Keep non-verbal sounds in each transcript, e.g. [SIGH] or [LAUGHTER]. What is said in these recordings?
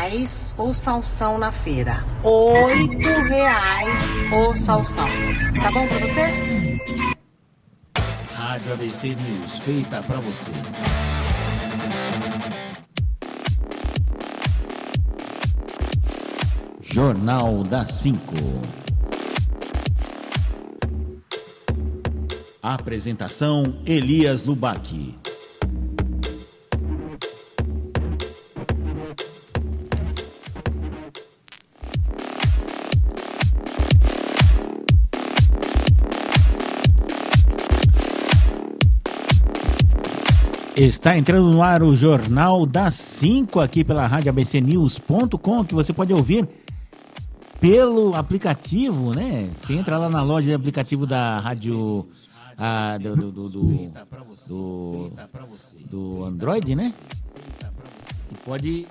reais o salsão na feira. Oito reais o salsão. Tá bom pra você? Rádio ABC News, feita pra você. Jornal da 5. Apresentação Elias Lubac. Está entrando no ar o Jornal das 5 aqui pela Rádio abcnews.com, que você pode ouvir pelo aplicativo, né? Você entra lá na loja de aplicativo da Rádio ah, do, do, do, do, do, Android, né? E pode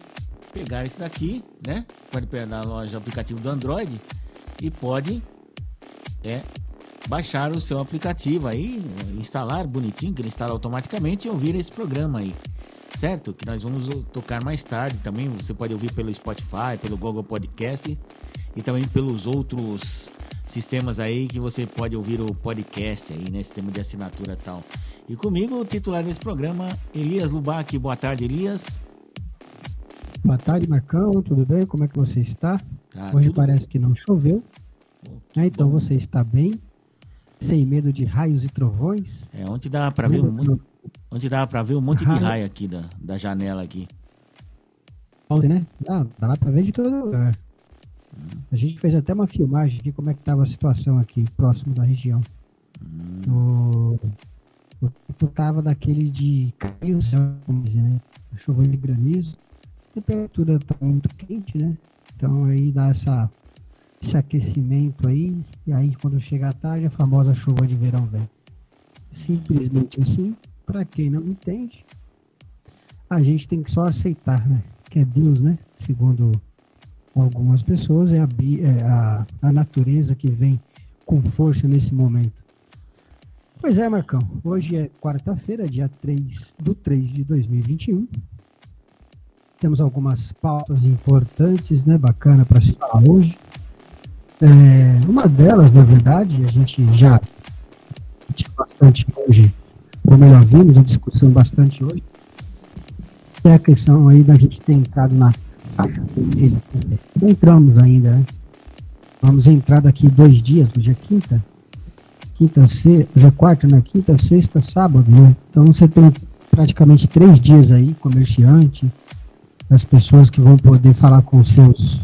pegar esse daqui, né? Pode pegar na loja aplicativo do Android e pode é, baixar o seu aplicativo aí, instalar bonitinho, que ele instala automaticamente e ouvir esse programa aí. Certo? Que nós vamos tocar mais tarde também. Você pode ouvir pelo Spotify, pelo Google Podcast e também pelos outros sistemas aí que você pode ouvir o podcast aí, né? Sistema de assinatura e tal. E comigo, o titular desse programa, Elias Lubac. Boa tarde, Elias. Boa tarde, Marcão. Tudo bem? Como é que você está? Tá, Hoje parece bem. que não choveu. Ah, então bom. você está bem? Sem medo de raios e trovões. É, onde dava para ver um monte, onde dava para ver um monte de raio aqui da, da janela aqui. Ontem, né? Ah, dava para ver de todo lugar. Hum. A gente fez até uma filmagem aqui como é que tava a situação aqui próximo da região. Hum. O, o tempo tava daquele de céu, como né? Choveu de granizo. A temperatura tá muito quente, né? Então aí dá essa esse aquecimento aí, e aí quando chega a tarde, a famosa chuva de verão vem. Simplesmente assim, para quem não entende, a gente tem que só aceitar, né? Que é Deus, né? Segundo algumas pessoas, é a, é a, a natureza que vem com força nesse momento. Pois é, Marcão. Hoje é quarta-feira, dia 3 do 3 de 2021. Temos algumas pautas importantes, né? Bacana para se falar hoje. É, uma delas, na verdade, a gente já discutiu bastante hoje, ou melhor, vimos a discussão bastante hoje, é a questão aí da gente ter entrado na faixa vermelha. Não entramos ainda, né? Vamos entrar daqui dois dias, hoje é quinta, quinta, sexta, hoje é quarta, né? Quinta, sexta, sábado, né? Então você tem praticamente três dias aí, comerciante, as pessoas que vão poder falar com seus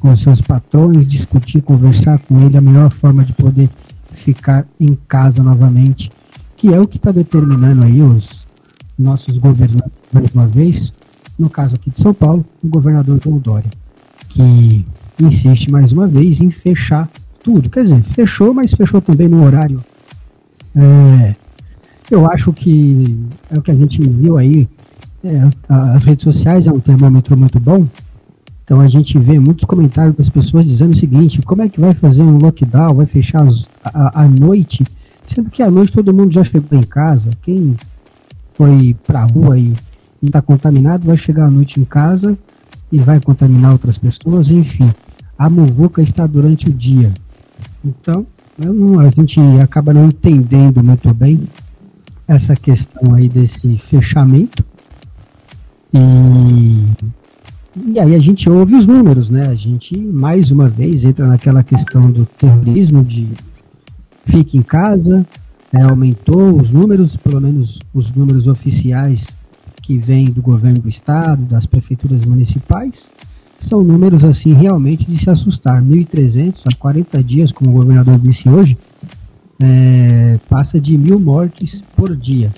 com seus patrões, discutir, conversar com ele a melhor forma de poder ficar em casa novamente, que é o que está determinando aí os nossos governantes mais uma vez, no caso aqui de São Paulo, o governador João Dória, que insiste mais uma vez em fechar tudo. Quer dizer, fechou, mas fechou também no horário. É, eu acho que é o que a gente viu aí. É, as redes sociais é um termômetro muito bom, então a gente vê muitos comentários das pessoas dizendo o seguinte: como é que vai fazer um lockdown? Vai fechar a noite? Sendo que à noite todo mundo já chegou em casa. Quem foi para a rua e está contaminado vai chegar à noite em casa e vai contaminar outras pessoas. Enfim, a muvuca está durante o dia. Então, a gente acaba não entendendo muito bem essa questão aí desse fechamento. E e aí a gente ouve os números, né? A gente, mais uma vez, entra naquela questão do terrorismo, de fique em casa, é, aumentou os números, pelo menos os números oficiais que vêm do governo do estado, das prefeituras municipais, são números assim realmente de se assustar. 1.300 a 40 dias, como o governador disse hoje, é, passa de mil mortes por dia.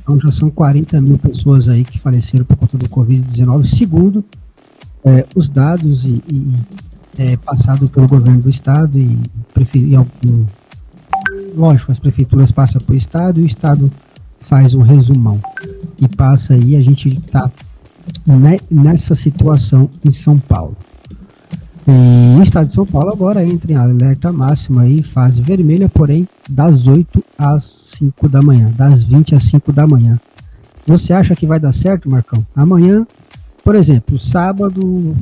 Então já são 40 mil pessoas aí que faleceram por conta do Covid-19, segundo é, os dados e, e é, passado pelo governo do estado e, e lógico, as prefeituras passam para o estado e o estado faz um resumão e passa aí, a gente está nessa situação em São Paulo. E o estado de São Paulo agora entra em alerta máxima aí, fase vermelha, porém das 8 às 5 da manhã, das 20 às 5 da manhã. Você acha que vai dar certo, Marcão? Amanhã por exemplo, sábado,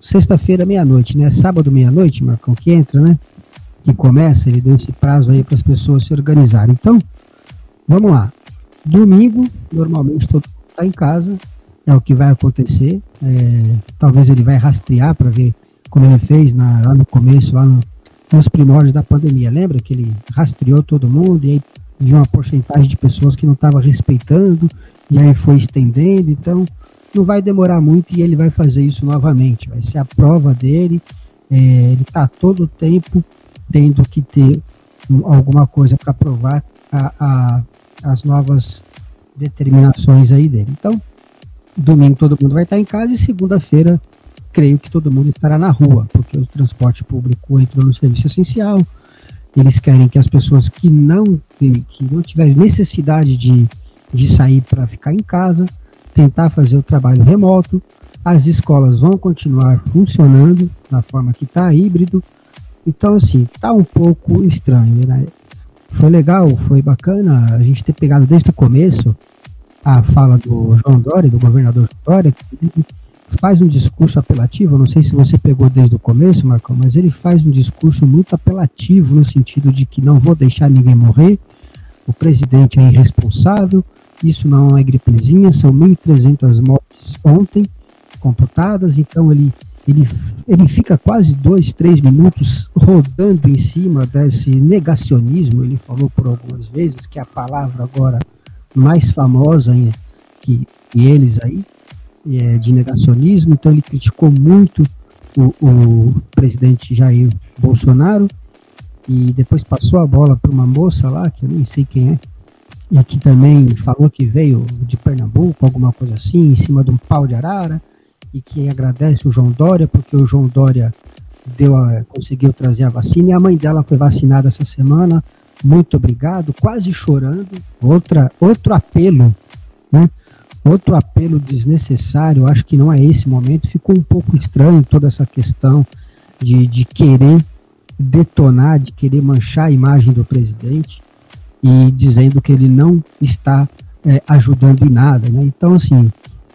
sexta-feira, meia-noite, né? Sábado, meia-noite, Marcão, que entra, né? Que começa, ele deu esse prazo aí para as pessoas se organizarem. Então, vamos lá. Domingo, normalmente todo mundo está em casa, é o que vai acontecer. É, talvez ele vai rastrear para ver como ele fez na, lá no começo, lá no, nos primórdios da pandemia. Lembra que ele rastreou todo mundo e aí viu uma porcentagem de pessoas que não estava respeitando e aí foi estendendo. Então, não vai demorar muito e ele vai fazer isso novamente. Vai ser a prova dele. É, ele está todo o tempo tendo que ter um, alguma coisa para provar a, a, as novas determinações aí dele. Então, domingo todo mundo vai estar em casa e segunda-feira creio que todo mundo estará na rua, porque o transporte público entrou no serviço essencial. Eles querem que as pessoas que não que não tiverem necessidade de, de sair para ficar em casa, tentar fazer o trabalho remoto. As escolas vão continuar funcionando da forma que está, híbrido. Então, assim, está um pouco estranho, né? Foi legal, foi bacana a gente ter pegado desde o começo a fala do João Dória, do governador Dória, que faz um discurso apelativo, não sei se você pegou desde o começo, Marcão, mas ele faz um discurso muito apelativo no sentido de que não vou deixar ninguém morrer, o presidente é irresponsável, isso não é gripezinha, são 1.300 mortes ontem computadas, então ele, ele, ele fica quase dois, três minutos rodando em cima desse negacionismo, ele falou por algumas vezes, que é a palavra agora mais famosa que, que eles aí, é, de negacionismo, então ele criticou muito o, o presidente Jair Bolsonaro e depois passou a bola para uma moça lá, que eu nem sei quem é, e que também falou que veio de Pernambuco, alguma coisa assim, em cima de um pau de arara, e que agradece o João Dória, porque o João Dória deu a, conseguiu trazer a vacina, e a mãe dela foi vacinada essa semana, muito obrigado, quase chorando, outra, outro apelo, né? Outro apelo desnecessário, acho que não é esse momento, ficou um pouco estranho toda essa questão de, de querer detonar, de querer manchar a imagem do presidente e dizendo que ele não está é, ajudando em nada. Né? Então, assim,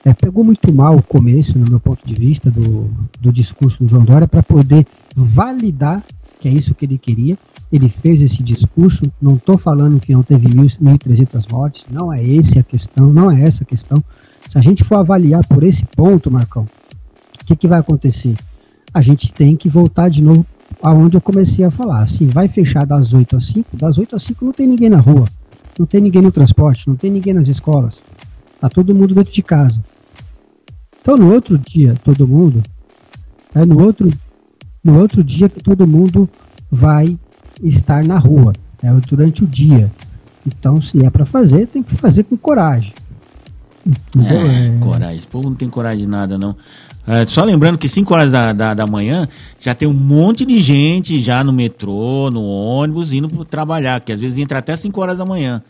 é, pegou muito mal o começo, no meu ponto de vista, do, do discurso do João Dória para poder validar que é isso que ele queria. Ele fez esse discurso. Não estou falando que não teve 1.300 mortes, não é essa a questão, não é essa a questão. Se a gente for avaliar por esse ponto, Marcão, o que, que vai acontecer? A gente tem que voltar de novo aonde eu comecei a falar. Assim, vai fechar das 8 às 5, das 8 às 5 não tem ninguém na rua, não tem ninguém no transporte, não tem ninguém nas escolas. Tá todo mundo dentro de casa. Então no outro dia, todo mundo, é no outro, no outro dia que todo mundo vai estar na rua, é durante o dia. Então, se é para fazer, tem que fazer com coragem. É, é, coragem. Esse povo não tem coragem de nada, não. É, só lembrando que 5 horas da, da, da, manhã já tem um monte de gente já no metrô, no ônibus, indo para trabalhar, que às vezes entra até 5 horas da manhã.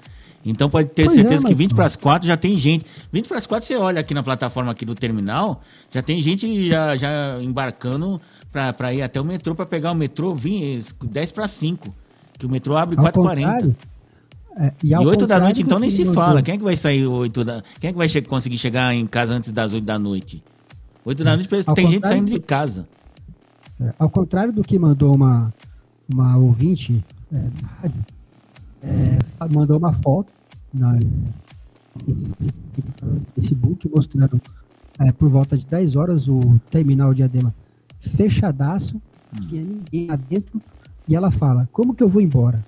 Então pode ter pois certeza é, que 20 para as 4 já tem gente. 20 para as 4 você olha aqui na plataforma aqui do terminal, já tem gente já, já embarcando para ir até o metrô, para pegar o metrô, vim 10 para 5. Que o metrô abre 4h40. É, e, e 8 da noite, então, nem se fala. Quem é que vai sair 8 da... Quem é que vai che conseguir chegar em casa antes das 8 da noite? 8 da noite tem gente saindo de casa. É, ao contrário do que mandou uma, uma ouvinte é, é, mandou uma foto na Facebook mostrando é, por volta de 10 horas o terminal de Adema fechadaço, hum. tinha ninguém dentro, e ela fala, como que eu vou embora?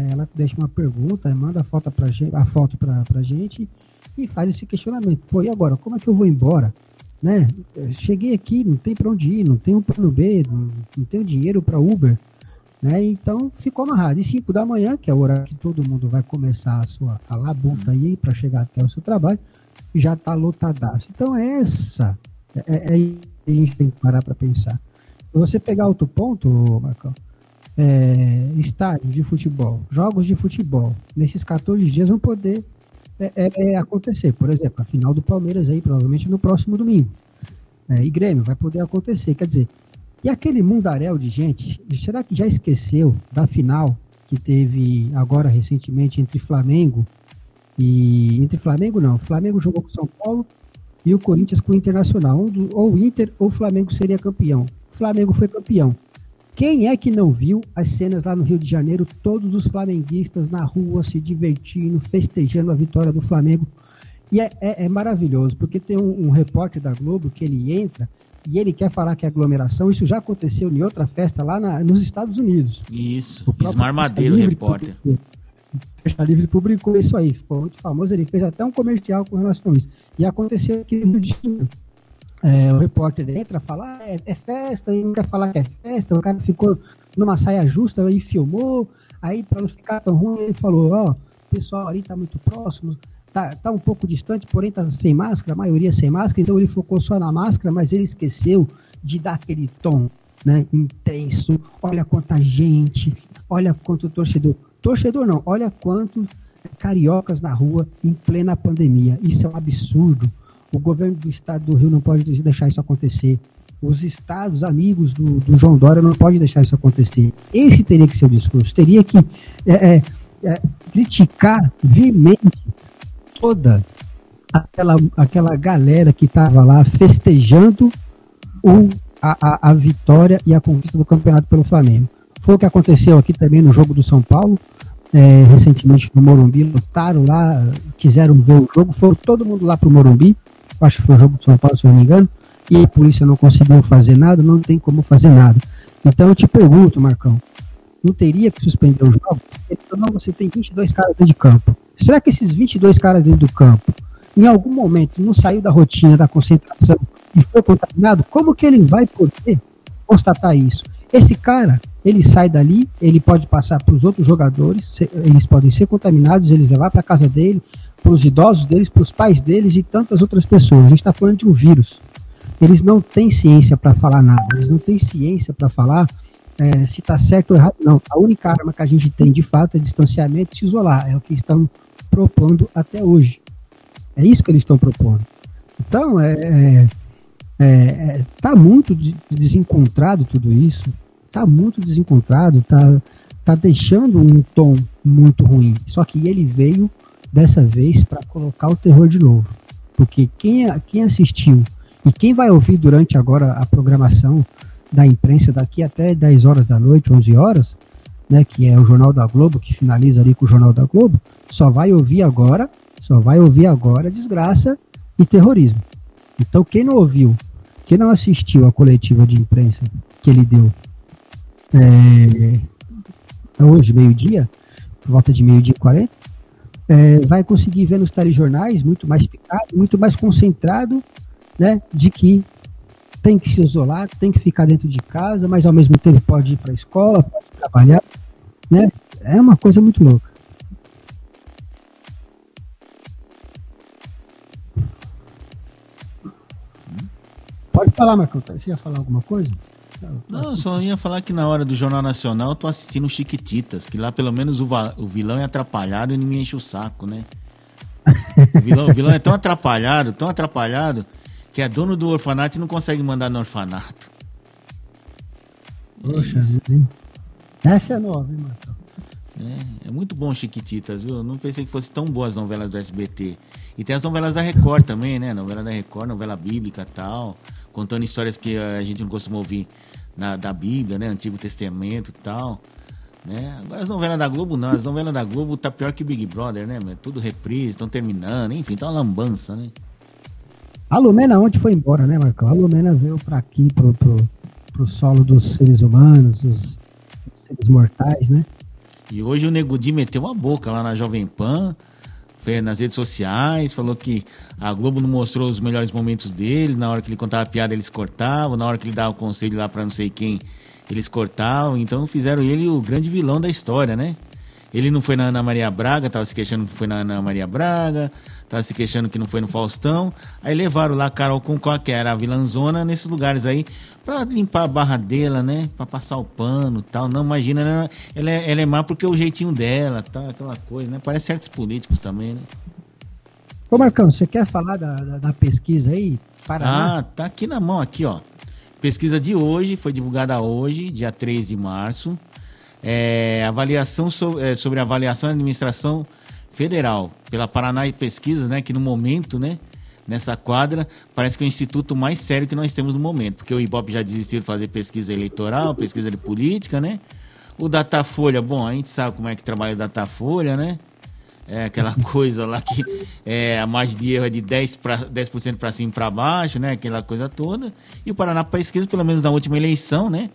Ela deixa uma pergunta, manda a foto pra gente, a foto pra, pra gente e faz esse questionamento. Pô, e agora, como é que eu vou embora? né? Cheguei aqui, não tem para onde ir, não um plano B, não, não tenho dinheiro para Uber, né? Então ficou amarrado. E 5 da manhã, que é o horário que todo mundo vai começar a sua a labuta aí para chegar até o seu trabalho, já está lotadaço. Então é essa é, é, é a gente tem que parar para pensar. Se você pegar outro ponto, Marcão, é, estádios de futebol, jogos de futebol, nesses 14 dias vão poder é, é, é, acontecer. Por exemplo, a final do Palmeiras aí, provavelmente no próximo domingo. É, e Grêmio vai poder acontecer. Quer dizer, e aquele mundaréu de gente, será que já esqueceu da final que teve agora recentemente entre Flamengo e. Entre Flamengo não. Flamengo jogou com São Paulo e o Corinthians com o Internacional. Ou o Inter ou o Flamengo seria campeão. O Flamengo foi campeão. Quem é que não viu as cenas lá no Rio de Janeiro, todos os flamenguistas na rua se divertindo, festejando a vitória do Flamengo? E é, é, é maravilhoso, porque tem um, um, repórter da Globo que ele entra e ele quer falar que é aglomeração. Isso já aconteceu em outra festa lá na, nos Estados Unidos. Isso, o Ismar Madeiro, repórter. Festa Livre publicou isso aí, ficou muito famoso. Ele fez até um comercial com relação a isso. E aconteceu aqui no Rio de Janeiro é, o repórter entra, fala, ah, é, é, festa, e não quer falar que é festa, o cara ficou numa saia justa e filmou, aí para não ficar tão ruim, ele falou, ó, oh, o pessoal ali tá muito próximo, tá, tá um pouco distante, porém tá sem máscara, a maioria sem máscara, então ele focou só na máscara, mas ele esqueceu de dar aquele tom, né, intenso, olha quanta gente, olha quanto torcedor, torcedor não, olha quantos cariocas na rua em plena pandemia, isso é um absurdo, o governo do estado do Rio não pode deixar isso acontecer. Os estados amigos do, do João Dória não podem deixar isso acontecer. Esse teria que ser o discurso. Teria que é, é, é, criticar virmente toda aquela, aquela galera que estava lá festejando o, a, a, a, vitória e a conquista do campeonato pelo Flamengo. Foi o que aconteceu aqui também no jogo do São Paulo. É, recentemente no Morumbi, lotaram lá, quiseram ver o jogo, foram todo mundo lá para o Morumbi acho que foi o jogo de São Paulo, se não me engano, e a polícia não conseguiu fazer nada, não tem como fazer nada. Então eu te pergunto, Marcão, não teria que suspender o jogo? Não, você tem 22 caras dentro de campo. Será que esses 22 caras dentro do campo, em algum momento, não saiu da rotina da concentração e foi contaminado? Como que ele vai poder constatar isso? Esse cara, ele sai dali, ele pode passar para os outros jogadores, eles podem ser contaminados, eles levar para casa dele, para os idosos deles, para os pais deles e tantas outras pessoas. A gente está falando de um vírus. Eles não têm ciência para falar nada, eles não têm ciência para falar é, se está certo ou errado. Não, a única arma que a gente tem de fato é distanciamento e se isolar. É o que estão propondo até hoje. É isso que eles estão propondo. Então, é, é, é, tá muito desencontrado tudo isso. Tá muito desencontrado, tá, tá deixando um tom muito ruim. Só que ele veio dessa vez para colocar o terror de novo. Porque quem, quem assistiu e quem vai ouvir durante agora a programação da imprensa daqui até 10 horas da noite, 11 horas, né, que é o Jornal da Globo, que finaliza ali com o Jornal da Globo, só vai ouvir agora, só vai ouvir agora desgraça e terrorismo. Então quem não ouviu, quem não assistiu a coletiva de imprensa que ele deu é, hoje, meio-dia, por volta de meio-dia e 40, é, vai conseguir ver nos telejornais muito mais picado, muito mais concentrado, né, de que tem que se isolar, tem que ficar dentro de casa, mas ao mesmo tempo pode ir para a escola, pode trabalhar, né? É uma coisa muito louca. Pode falar, Marcão. Você ia falar alguma coisa? Não, só ia falar que na hora do Jornal Nacional eu tô assistindo Chiquititas, que lá pelo menos o, o vilão é atrapalhado e não me enche o saco, né? O vilão, o vilão é tão atrapalhado, tão atrapalhado, que é dono do orfanato e não consegue mandar no orfanato. Poxa, essa é nova, hein, Marcão? É, é, muito bom Chiquititas, viu? Eu não pensei que fosse tão boas as novelas do SBT. E tem as novelas da Record também, né? Novela da Record, novela bíblica e tal contando histórias que a gente não costuma ouvir na, da Bíblia, né? Antigo Testamento e tal. Né? Agora as novelas da Globo não, as novelas da Globo tá pior que Big Brother, né? Tudo reprise, estão terminando, enfim, tá uma lambança, né? A Lumena ontem foi embora, né, Marcão? A Lumena veio para aqui, pro, pro, pro solo dos seres humanos, os seres mortais, né? E hoje o Nego Di meteu a boca lá na Jovem Pan, nas redes sociais, falou que a Globo não mostrou os melhores momentos dele, na hora que ele contava piada eles cortavam, na hora que ele dava o conselho lá para não sei quem, eles cortavam, então fizeram ele o grande vilão da história, né? Ele não foi na Ana Maria Braga, tava se queixando que foi na Ana Maria Braga, tava se queixando que não foi no Faustão. Aí levaram lá a Carol Conká, que era a vilãzona, nesses lugares aí, pra limpar a barra dela, né? Pra passar o pano tal. Não, imagina, né? ela é, ela é má porque é o jeitinho dela, tal, aquela coisa, né? Parece certos políticos também, né? Ô Marcão, você quer falar da, da, da pesquisa aí? Paraná? Ah, tá aqui na mão, aqui, ó. Pesquisa de hoje, foi divulgada hoje, dia 13 de março é, avaliação so, é, sobre avaliação e administração federal pela Paraná e Pesquisas, né, que no momento, né, nessa quadra, parece que é o instituto mais sério que nós temos no momento, porque o Ibope já desistiu de fazer pesquisa eleitoral, pesquisa de política, né? O Datafolha, bom, a gente sabe como é que trabalha o Datafolha, né? É aquela [LAUGHS] coisa lá que é, a margem de erro é de 10%, pra, 10 para cima e para baixo, né? Aquela coisa toda. E o Paraná Pesquisa, pelo menos na última eleição, né?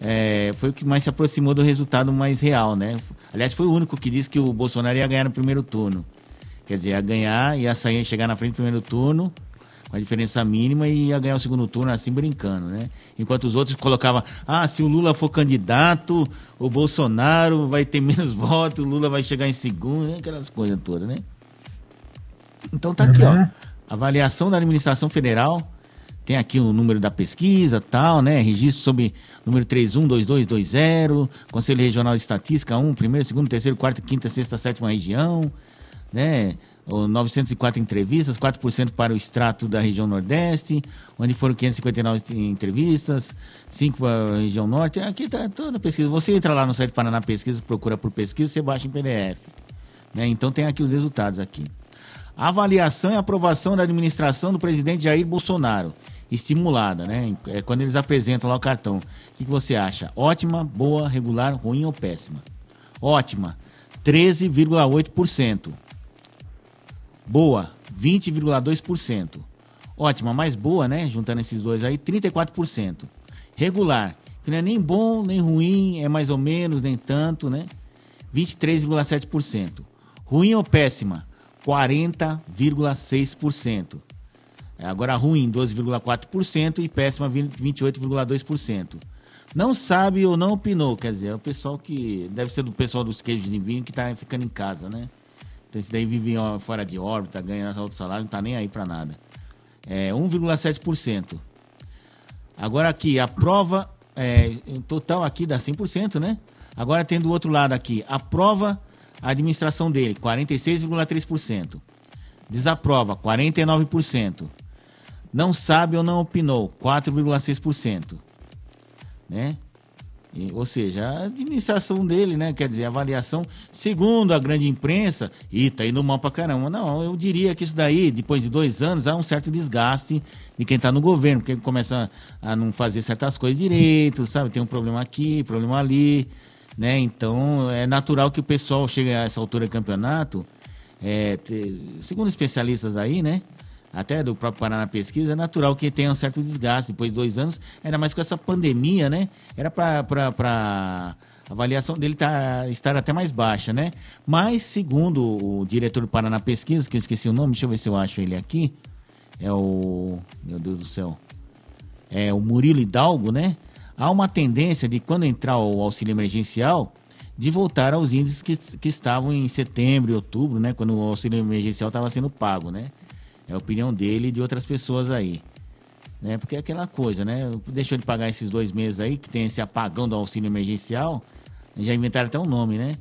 É, foi o que mais se aproximou do resultado mais real, né? Aliás, foi o único que disse que o Bolsonaro ia ganhar no primeiro turno. Quer dizer, ia ganhar, ia sair, chegar na frente do primeiro turno, com a diferença mínima, e ia ganhar o segundo turno assim brincando, né? Enquanto os outros colocavam, ah, se o Lula for candidato, o Bolsonaro vai ter menos [LAUGHS] votos, o Lula vai chegar em segundo, né? aquelas coisas todas, né? Então tá aqui, ó. Avaliação da administração federal. Tem aqui o número da pesquisa, tal, né? Registro sob número 312220, Conselho Regional de Estatística 1, primeiro, segundo, terceiro, quarto, quinta, sexta, sétima região né? 904 entrevistas, 4% para o extrato da região Nordeste, onde foram 559 entrevistas, 5 para a região Norte. Aqui está toda a pesquisa. Você entra lá no site Paraná Pesquisa, procura por pesquisa, você baixa em PDF. Né? Então tem aqui os resultados aqui. Avaliação e aprovação da administração do presidente Jair Bolsonaro. Estimulada, né? É quando eles apresentam lá o cartão. O que, que você acha? Ótima, boa, regular, ruim ou péssima? Ótima, 13,8%. Boa, 20,2%. Ótima, mais boa, né? Juntando esses dois aí, 34%. Regular, que não é nem bom nem ruim, é mais ou menos, nem tanto, né? 23,7%. Ruim ou péssima? 40,6%. É, agora ruim, 12,4% e péssima, 28,2%. Não sabe ou não opinou, quer dizer, é o pessoal que. Deve ser do pessoal dos queijos de vinho que está ficando em casa, né? Então esse daí vive fora de órbita, ganha alto salário, não está nem aí para nada. É 1,7%. Agora aqui, a prova, é, total aqui dá 100%, né? Agora tem do outro lado aqui, aprova a administração dele, 46,3%. Desaprova, 49%. Não sabe ou não opinou, 4,6%. Né? E, ou seja, a administração dele, né? Quer dizer, a avaliação, segundo a grande imprensa, e tá indo mal pra caramba. Não, eu diria que isso daí, depois de dois anos, há um certo desgaste de quem tá no governo, porque começa a não fazer certas coisas direito, sabe? Tem um problema aqui, problema ali, né? Então, é natural que o pessoal chegue a essa altura do campeonato, é, segundo especialistas aí, né? Até do próprio Paraná Pesquisa, é natural que tenha um certo desgaste depois de dois anos, ainda mais com essa pandemia, né? Era para a avaliação dele tá, estar até mais baixa, né? Mas, segundo o diretor do Paraná Pesquisa, que eu esqueci o nome, deixa eu ver se eu acho ele aqui, é o. Meu Deus do céu. É o Murilo Hidalgo, né? Há uma tendência de, quando entrar o auxílio emergencial, de voltar aos índices que, que estavam em setembro e outubro, né? Quando o auxílio emergencial estava sendo pago, né? É a opinião dele e de outras pessoas aí. Né? Porque é aquela coisa, né? Deixou de pagar esses dois meses aí, que tem esse apagão do auxílio emergencial. Já inventaram até um nome, né?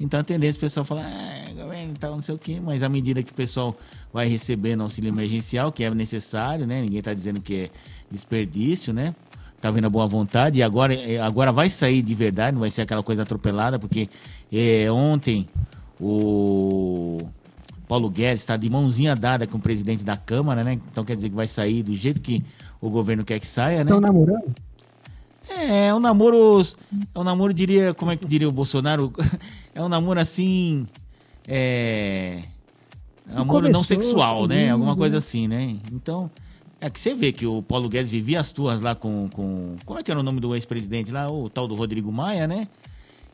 Então a tendência é o pessoal falar, ah, governo tal, não sei o quê, mas à medida que o pessoal vai recebendo auxílio emergencial, que é necessário, né? Ninguém está dizendo que é desperdício, né? Tá vendo a boa vontade, e agora, é, agora vai sair de verdade, não vai ser aquela coisa atropelada, porque é, ontem o Paulo Guedes está de mãozinha dada com o presidente da Câmara, né? Então quer dizer que vai sair do jeito que o governo quer que saia, né? Estão namorando? É, é um namoro. É um namoro, diria, como é que diria o Bolsonaro? [LAUGHS] É um namoro assim. É. é um namoro não sexual, né? Alguma coisa assim, né? Então. É que você vê que o Paulo Guedes vivia as tuas lá com, com. Como é que era o nome do ex-presidente lá? O tal do Rodrigo Maia, né?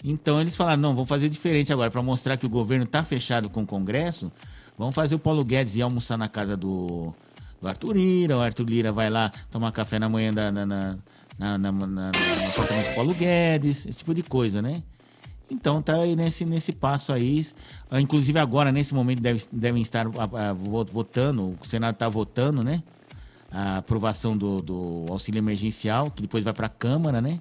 Então eles falaram, não, vamos fazer diferente agora, para mostrar que o governo está fechado com o Congresso, vamos fazer o Paulo Guedes ir almoçar na casa do, do Arthur Lira, o Arthur Lira vai lá tomar café na manhã na, na, na, na, na, na, apartamento do Paulo Guedes, esse tipo de coisa, né? Então tá aí nesse, nesse passo aí. Inclusive agora, nesse momento, deve, devem estar a, a, votando, o Senado está votando, né? A aprovação do, do auxílio emergencial, que depois vai para a Câmara, né?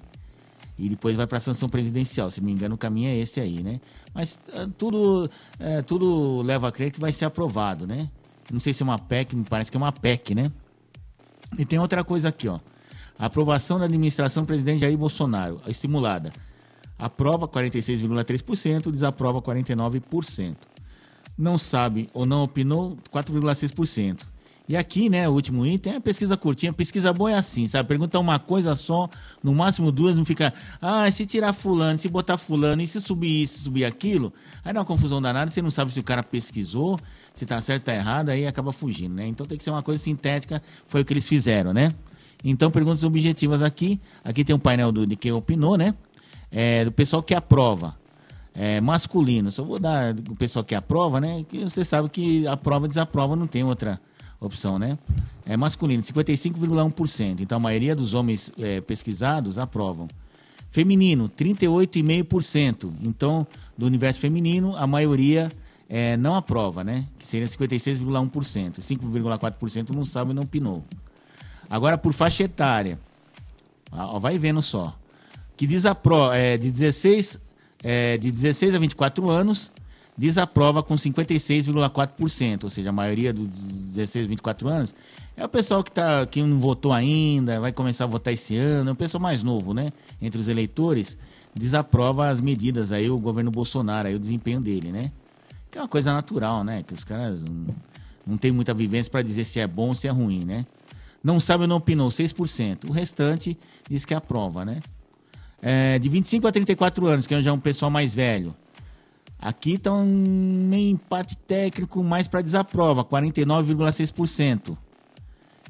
E depois vai para a sanção presidencial. Se não me engano, o caminho é esse aí, né? Mas uh, tudo, uh, tudo leva a crer que vai ser aprovado, né? Não sei se é uma PEC, me parece que é uma PEC, né? E tem outra coisa aqui, ó. A aprovação da administração presidente Jair Bolsonaro, estimulada. Aprova 46,3%, desaprova 49%. Não sabe ou não opinou, 4,6%. E aqui, né, o último item é pesquisa curtinha. Pesquisa boa é assim, sabe? Pergunta uma coisa só, no máximo duas, não fica. Ah, se tirar fulano, se botar fulano, e se subir isso, subir aquilo, aí dá uma confusão danada, você não sabe se o cara pesquisou, se tá certo tá errado, aí acaba fugindo, né? Então tem que ser uma coisa sintética, foi o que eles fizeram, né? Então, perguntas objetivas aqui. Aqui tem um painel do, de quem opinou, né? É, do pessoal que aprova. É, masculino. Só vou dar o pessoal que aprova, né? Que você sabe que aprova desaprova não tem outra opção, né? É masculino, 55,1%. Então a maioria dos homens é, pesquisados aprovam. Feminino, 38,5%. Então, do universo feminino, a maioria é, não aprova, né? Que seria 56,1%. 5,4% não sabe e não opinou. Agora, por faixa etária, ó, vai vendo só. Que desaprova, é, de, 16, é, de 16 a 24 anos, desaprova com 56,4%, ou seja, a maioria dos 16 a 24 anos é o pessoal que, tá, que não votou ainda, vai começar a votar esse ano, é o pessoal mais novo, né? Entre os eleitores, desaprova as medidas aí, o governo Bolsonaro, aí o desempenho dele, né? Que é uma coisa natural, né? Que os caras não, não têm muita vivência para dizer se é bom ou se é ruim, né? Não sabe ou não opinou, 6%. O restante diz que aprova, né? É, de 25 a 34 anos, que é já é um pessoal mais velho, Aqui está um meio empate técnico mais para desaprova, 49,6%.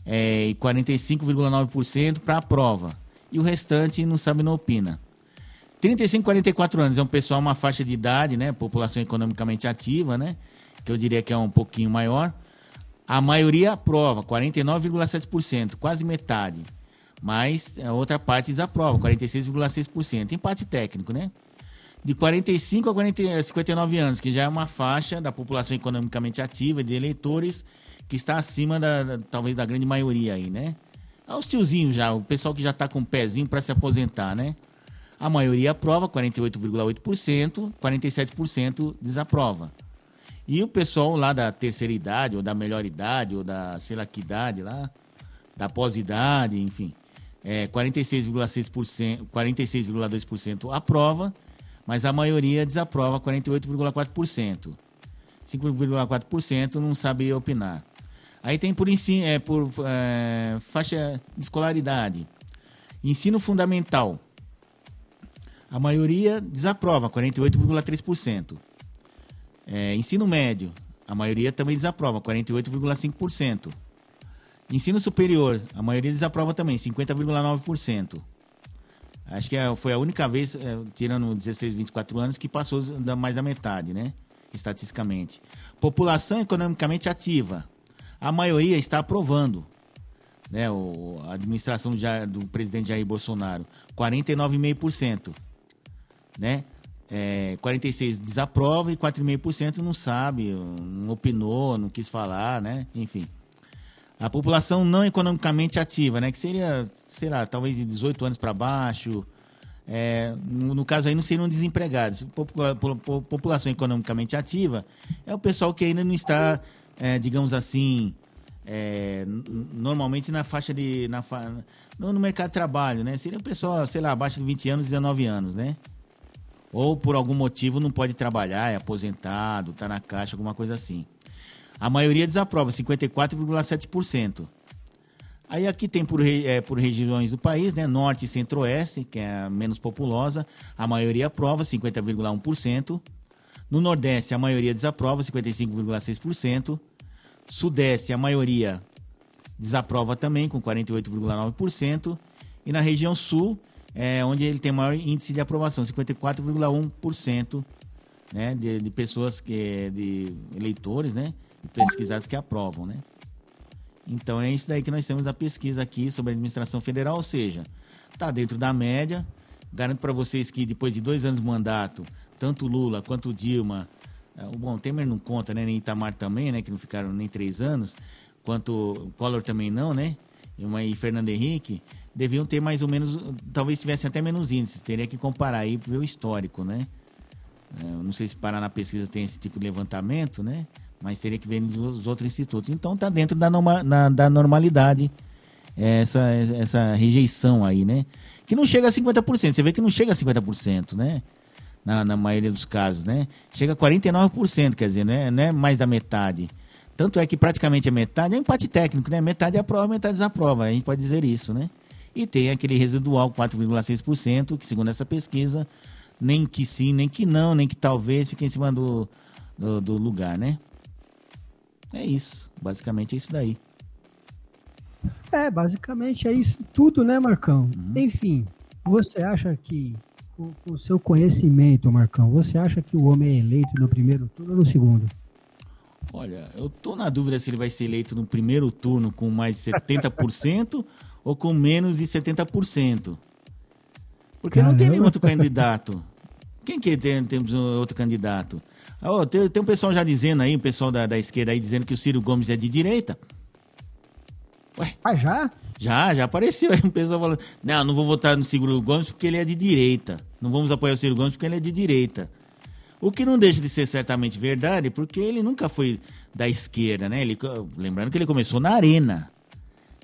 É, e 45,9% para a prova. E o restante não sabe, não opina. 35 44 anos é um pessoal, uma faixa de idade, né? População economicamente ativa, né? Que eu diria que é um pouquinho maior. A maioria aprova, 49,7%, quase metade. Mas a outra parte desaprova, 46,6%. Empate técnico, né? De 45 a 40, 59 anos, que já é uma faixa da população economicamente ativa, de eleitores, que está acima da, da talvez da grande maioria aí, né? O tiozinho já, o pessoal que já está com o pezinho para se aposentar, né? A maioria aprova, 48,8%, 47% desaprova. E o pessoal lá da terceira idade, ou da melhor idade, ou da sei lá que idade lá, da pós-idade, enfim, é 46,6%, 46,2% aprova mas a maioria desaprova 48,4%. 5,4% não sabe opinar. Aí tem por ensino, é, por é, faixa de escolaridade. Ensino fundamental. A maioria desaprova, 48,3%. É, ensino médio. A maioria também desaprova, 48,5%. Ensino superior. A maioria desaprova também, 50,9%. Acho que é, foi a única vez, é, tirando 16, 24 anos, que passou da, mais da metade, né? Estatisticamente. População economicamente ativa. A maioria está aprovando. Né, o, a administração do presidente Jair Bolsonaro. 49,5%. Né? É, 46% desaprova e 4,5% não sabe, não opinou, não quis falar, né? Enfim. A população não economicamente ativa, né? Que seria, sei lá, talvez de 18 anos para baixo. É, no, no, caso aí não seriam desempregados. Popula, população economicamente ativa é o pessoal que ainda não está, é, digamos assim, é, normalmente na faixa de. Na fa, no, no, mercado de trabalho, né? Seria o pessoal, sei lá, abaixo de 20 anos, 19 anos, né? Ou por algum motivo não pode trabalhar, é aposentado, está na caixa, alguma coisa assim. A maioria desaprova, 54,7%. Aí aqui tem por, é, por regiões do país, né? Norte e Centro-Oeste, que é a menos populosa, a maioria aprova, 50,1%. No Nordeste, a maioria desaprova, 55,6%. Sudeste, a maioria desaprova também, com 48,9%. E na região Sul, é onde ele tem maior índice de aprovação, 54,1% né, de, de pessoas, que, de eleitores, né, pesquisados que aprovam, né? Então é isso daí que nós temos a pesquisa aqui sobre a administração federal, ou seja, está dentro da média. Garanto para vocês que depois de dois anos de mandato, tanto Lula quanto Dilma, é, o bom Temer não conta, né? Nem Itamar também, né? Que não ficaram nem três anos, quanto Collor também não, né? E Fernando Henrique deviam ter mais ou menos, talvez tivessem até menos índices. Teria que comparar aí para ver o histórico, né? É, não sei se parar na pesquisa tem esse tipo de levantamento, né? Mas teria que ver nos outros institutos. Então está dentro da, norma, na, da normalidade essa, essa rejeição aí, né? Que não chega a 50%. Você vê que não chega a 50%, né? Na, na maioria dos casos, né? Chega a 49%, quer dizer, né? é mais da metade. Tanto é que praticamente a metade é empate técnico, né? Metade aprova, metade desaprova. A gente pode dizer isso, né? E tem aquele residual 4,6%, que segundo essa pesquisa, nem que sim, nem que não, nem que talvez fique em cima do, do, do lugar, né? É isso. Basicamente é isso daí. É, basicamente é isso tudo, né, Marcão? Uhum. Enfim, você acha que, com o seu conhecimento, Marcão, você acha que o homem é eleito no primeiro turno ou no segundo? Olha, eu tô na dúvida se ele vai ser eleito no primeiro turno com mais de 70% [LAUGHS] ou com menos de 70%. Porque Caramba. não tem nenhum outro candidato. Quem que tem, tem outro candidato? Oh, tem, tem um pessoal já dizendo aí, o pessoal da, da esquerda aí dizendo que o Ciro Gomes é de direita. Ué? Ah, já? Já, já apareceu aí um pessoal falando, não, não vou votar no Ciro Gomes porque ele é de direita. Não vamos apoiar o Ciro Gomes porque ele é de direita. O que não deixa de ser certamente verdade, porque ele nunca foi da esquerda, né? Ele, lembrando que ele começou na Arena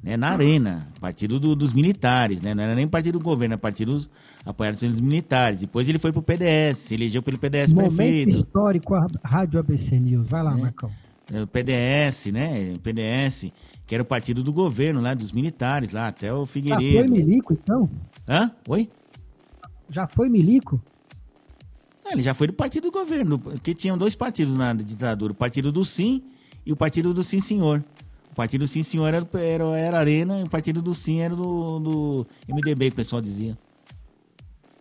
né, na Arena, partido do, dos militares, né? Não era nem partido do governo, era partido dos apoiados pelos militares. Depois ele foi pro PDS, se elegeu pelo PDS Momento prefeito. histórico a Rádio ABC News. Vai lá, é, Marcão. É, o PDS, né? O PDS, que era o partido do governo lá, dos militares lá, até o Figueiredo. Já foi milico, então? Hã? Oi? Já foi milico? É, ele já foi do partido do governo, que tinham dois partidos na ditadura, o partido do Sim e o partido do Sim Senhor partido Sim Senhor era, era, era Arena e o partido do Sim era do, do MDB, que o pessoal dizia.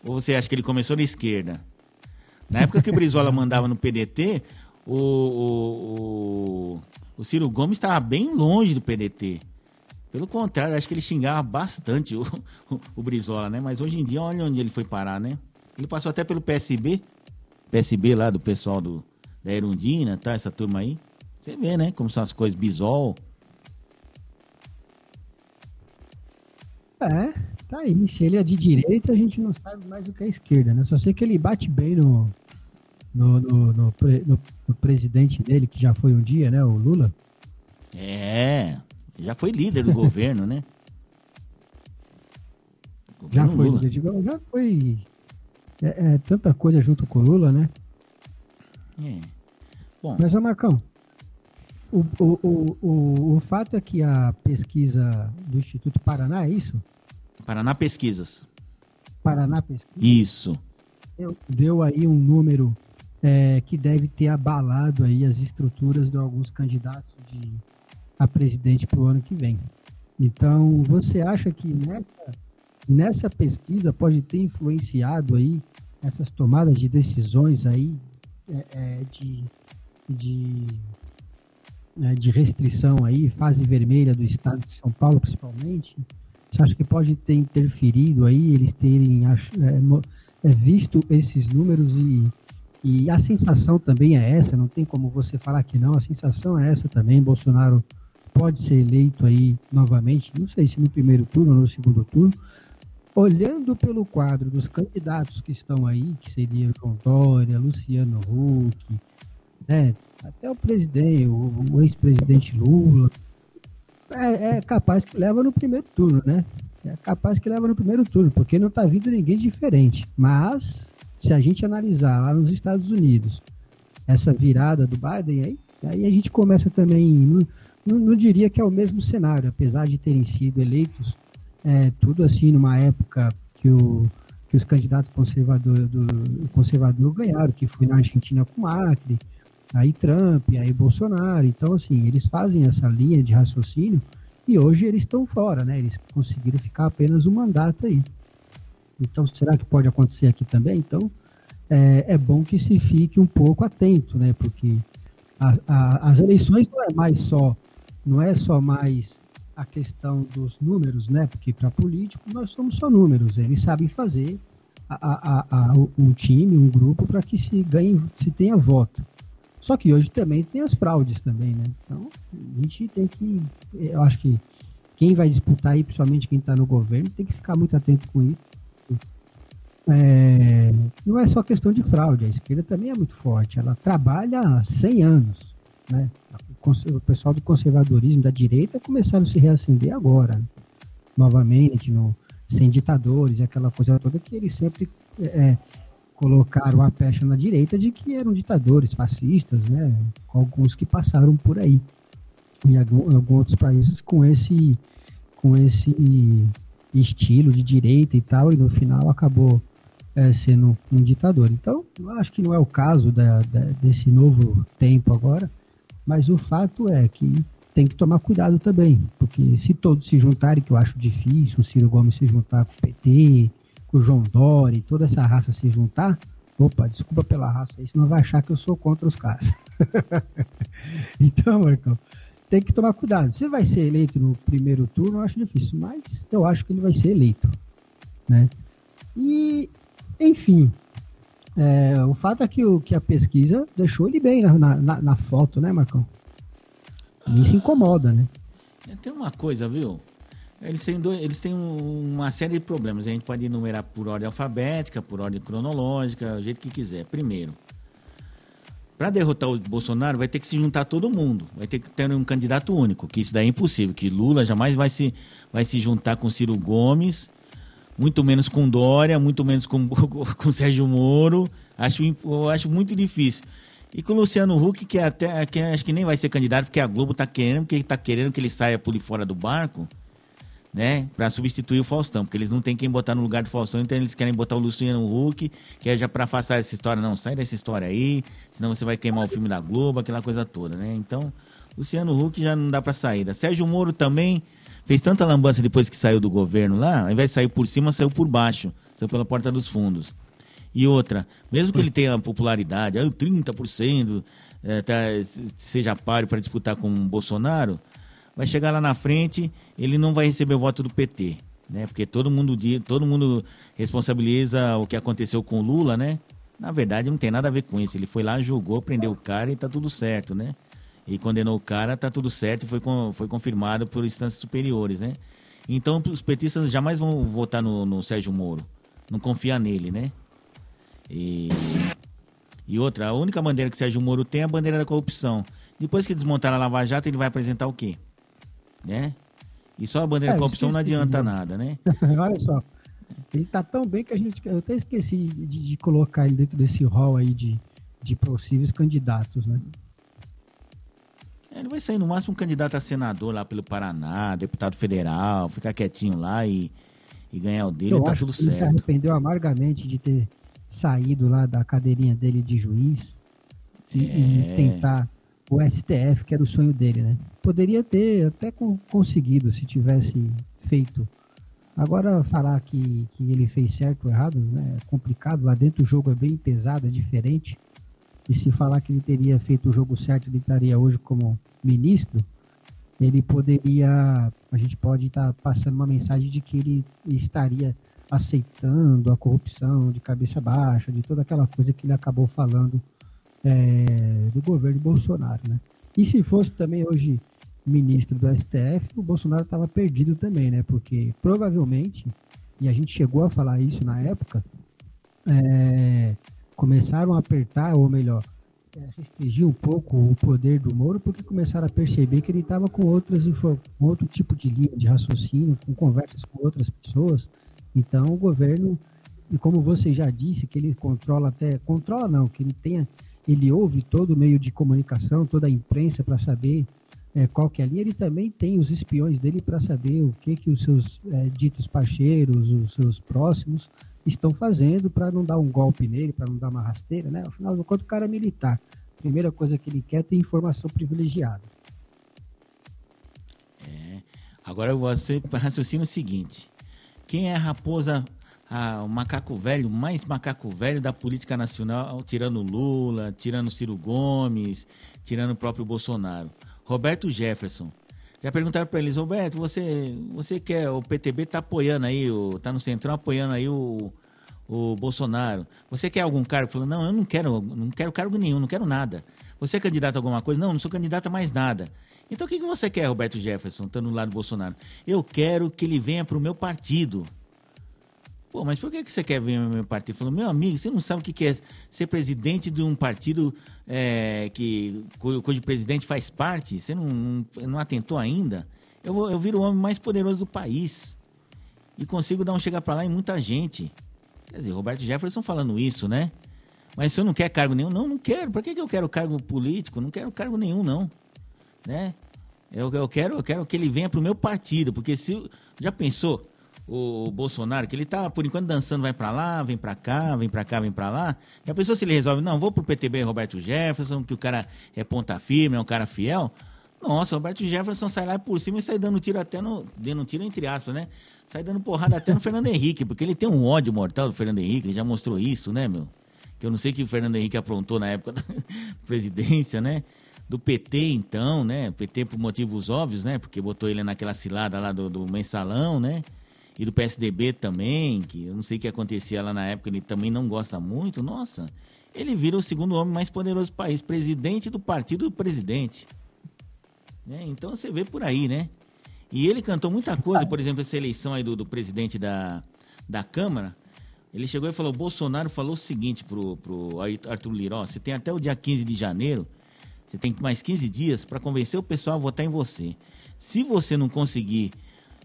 Ou você acha que ele começou na esquerda? Na época que o Brizola mandava no PDT, o, o, o, o Ciro Gomes estava bem longe do PDT. Pelo contrário, acho que ele xingava bastante o, o, o, Brizola, né? Mas hoje em dia, olha onde ele foi parar, né? Ele passou até pelo PSB, PSB lá do pessoal do, da Erundina, tá? Essa turma aí. Você vê, né? Como são as coisas, Bisol. Tá aí. Se ele é de direita, a gente não sabe mais o que é esquerda, né? Só sei que ele bate bem no, no, no, no, no, no presidente dele, que já foi um dia, né? O Lula. É, já foi líder do governo, né? [LAUGHS] já foi, Lula. já foi. É, é, tanta coisa junto com o Lula, né? É. Bom. Mas, ô Marcão, o, o, o, o, o fato é que a pesquisa do Instituto Paraná, é isso? Paraná Pesquisas. Paraná Pesquisas? Isso. Deu, deu aí um número é, que deve ter abalado aí as estruturas de alguns candidatos de, a presidente para o ano que vem. Então, você acha que nessa, nessa pesquisa pode ter influenciado aí essas tomadas de decisões aí é, é, de, de né, de restrição aí, fase vermelha do estado de São Paulo principalmente, você acha que pode ter interferido aí, eles terem é, é, visto esses números e, e a sensação também é essa, não tem como você falar que não, a sensação é essa também, Bolsonaro pode ser eleito aí novamente, não sei se no primeiro turno ou no segundo turno, olhando pelo quadro dos candidatos que estão aí, que seria João Dória, Luciano Huck, né, até o presidente, o, o ex-presidente Lula, é, é, capaz que leva no primeiro turno, né? É capaz que leva no primeiro turno, porque não está vindo ninguém diferente. Mas, se a gente analisar lá nos Estados Unidos, essa virada do Biden, aí, aí a gente começa também. Não, não, não diria que é o mesmo cenário, apesar de terem sido eleitos é, tudo assim numa época que, o, que os candidatos conservador, do, conservador ganharam, que foi na Argentina com Macri, aí Trump, aí Bolsonaro. Então, assim, eles fazem essa linha de raciocínio e hoje eles estão fora, né? Eles conseguiram ficar apenas um mandato aí. Então, será que pode acontecer aqui também? Então, é, é bom que se fique um pouco atento, né? Porque a, a, as eleições não é mais só, não é só mais a questão dos números, né? Porque para político nós somos só números. Eles sabem fazer a, a, um time, um grupo para que se ganhe, se tenha voto. Só que hoje também tem as fraudes também, né? Então, a gente tem que, eu acho que quem vai disputar aí, principalmente quem está no governo, tem que ficar muito atento com isso. É, não é só questão de fraude, a esquerda também é muito forte, ela trabalha há 100 anos, né? O pessoal do conservadorismo da direita começaram a se reacender agora, né? novamente, no, sem ditadores, aquela coisa toda que eles sempre é, colocaram a pecha na direita de que eram ditadores fascistas, né? Alguns que passaram por aí. em alguns outros países com esse, com esse estilo de direita e tal, e no final acabou é, sendo um ditador. Então, eu acho que não é o caso da, da, desse novo tempo agora, mas o fato é que tem que tomar cuidado também, porque se todos se juntarem, que eu acho difícil, o Ciro Gomes se juntar com o PT, com o João Dori, toda essa raça se juntar, opa, desculpa pela raça aí, senão vai achar que eu sou contra os caras. [LAUGHS] então, Marcão, tem que tomar cuidado. Se vai ser eleito no primeiro turno, eu acho difícil, mas eu acho que ele vai ser eleito, né? E, enfim, é, o fato é que, o, que a pesquisa deixou ele bem na, na, na foto, né, Marcão? Isso incomoda, né? É, tem uma coisa, viu? Eles têm, dois, eles têm uma série de problemas. A gente pode enumerar por ordem alfabética, por ordem cronológica, do jeito que quiser. Primeiro, para derrotar o Bolsonaro, vai ter que se juntar todo mundo. Vai ter que ter um candidato único, que isso daí é impossível. Que Lula jamais vai se, vai se juntar com Ciro Gomes, muito menos com Dória, muito menos com, [LAUGHS] com Sérgio Moro. Acho, acho muito difícil. E com o Luciano Huck, que até que acho que nem vai ser candidato, porque a Globo está querendo, porque está querendo que ele saia por fora do barco, né? Para substituir o Faustão, porque eles não têm quem botar no lugar do Faustão, então eles querem botar o Luciano Huck, que é já para afastar essa história, não, sai dessa história aí, senão você vai queimar o filme da Globo, aquela coisa toda, né? Então, Luciano Huck já não dá para saída. Sérgio Moro também fez tanta lambança depois que saiu do governo lá, ao invés de sair por cima, saiu por baixo, saiu pela porta dos fundos. E outra, mesmo que ele tenha popularidade, 30%, é, tá, seja páreo para disputar com o Bolsonaro, vai chegar lá na frente, ele não vai receber o voto do PT. Né? Porque todo mundo, todo mundo responsabiliza o que aconteceu com o Lula, né? Na verdade, não tem nada a ver com isso. Ele foi lá, julgou, prendeu o cara e tá tudo certo, né? E condenou o cara, tá tudo certo e foi, foi confirmado por instâncias superiores, né? Então, os petistas jamais vão votar no, no Sérgio Moro. Não confia nele, né? E, e outra, a única bandeira que Sérgio Moro tem é a bandeira da corrupção. Depois que desmontar a Lava Jato, ele vai apresentar o quê? Né? E só a bandeira é, corrupção não adianta nada, né? [LAUGHS] Olha só. Ele tá tão bem que a gente. Eu até esqueci de, de colocar ele dentro desse hall aí de, de possíveis candidatos, né? Ele vai sair no máximo um candidato a senador lá pelo Paraná, deputado federal, ficar quietinho lá e, e ganhar o dele, eu tá tudo certo. Ele se arrependeu amargamente de ter saído lá da cadeirinha dele de juiz e, é. e tentar o STF, que era o sonho dele, né? Poderia ter até conseguido se tivesse feito. Agora, falar que, que ele fez certo ou errado né, é complicado. Lá dentro o jogo é bem pesado, é diferente. E se falar que ele teria feito o jogo certo, ele estaria hoje como ministro, ele poderia. A gente pode estar tá passando uma mensagem de que ele estaria aceitando a corrupção de cabeça baixa, de toda aquela coisa que ele acabou falando é, do governo Bolsonaro, né? E se fosse também hoje ministro do STF, o Bolsonaro estava perdido também, né? Porque provavelmente, e a gente chegou a falar isso na época, é, começaram a apertar, ou melhor, é, restringir um pouco o poder do Moro, porque começaram a perceber que ele estava com outras com outro tipo de linha de raciocínio, com conversas com outras pessoas, então, o governo, e como você já disse, que ele controla até, controla não, que ele tenha, ele ouve todo o meio de comunicação, toda a imprensa para saber é, qual que é a linha, ele também tem os espiões dele para saber o que que os seus é, ditos parceiros, os seus próximos estão fazendo para não dar um golpe nele, para não dar uma rasteira, né? Afinal de contas, o cara é militar. A primeira coisa que ele quer é ter informação privilegiada. É. Agora você raciocina o seguinte: quem é a raposa, a, o macaco velho, mais macaco velho da política nacional, tirando Lula, tirando Ciro Gomes, tirando o próprio Bolsonaro? Roberto Jefferson. Já perguntaram para eles, Roberto, você, você quer, o PTB está apoiando aí, o, tá no centrão apoiando aí o, o Bolsonaro. Você quer algum cargo? Falou, não, eu não quero, não quero cargo nenhum, não quero nada. Você é candidato a alguma coisa? Não, não sou candidato a mais nada. Então o que, que você quer, Roberto Jefferson, estando lado do Bolsonaro? Eu quero que ele venha para o meu partido. Pô, mas por que, que você quer vir ao meu partido? Falou, meu amigo, você não sabe o que, é ser presidente de um partido é, que, cujo presidente faz parte? Você não, não, atentou ainda? Eu, eu viro o homem mais poderoso do país. E consigo dar um chegar para lá em muita gente. Quer dizer, Roberto Jefferson falando isso, né? Mas se eu não quer cargo nenhum, não, não quero. Por que, que eu quero cargo político? Não quero cargo nenhum, não né? Eu, eu, quero, eu quero que ele venha pro meu partido, porque se. Já pensou? O Bolsonaro, que ele tá, por enquanto, dançando, vai para lá, vem para cá, vem para cá, vem para lá. Já pensou se ele resolve, não, vou pro PTB Roberto Jefferson, que o cara é ponta firme, é um cara fiel. Nossa, o Roberto Jefferson sai lá por cima e sai dando tiro até no. Dando tiro entre aspas, né? Sai dando porrada até no Fernando Henrique, porque ele tem um ódio mortal do Fernando Henrique, ele já mostrou isso, né, meu? Que eu não sei que o Fernando Henrique aprontou na época [LAUGHS] da presidência, né? do PT, então, né? PT por motivos óbvios, né? Porque botou ele naquela cilada lá do, do mensalão, né? E do PSDB também, que eu não sei o que acontecia lá na época, ele também não gosta muito. Nossa, ele vira o segundo homem mais poderoso do país, presidente do partido do presidente. Né? Então você vê por aí, né? E ele cantou muita coisa, por exemplo, essa eleição aí do, do presidente da, da Câmara. Ele chegou e falou: Bolsonaro falou o seguinte pro, pro Arthur Liró: você tem até o dia 15 de janeiro você tem mais 15 dias para convencer o pessoal a votar em você. Se você não conseguir,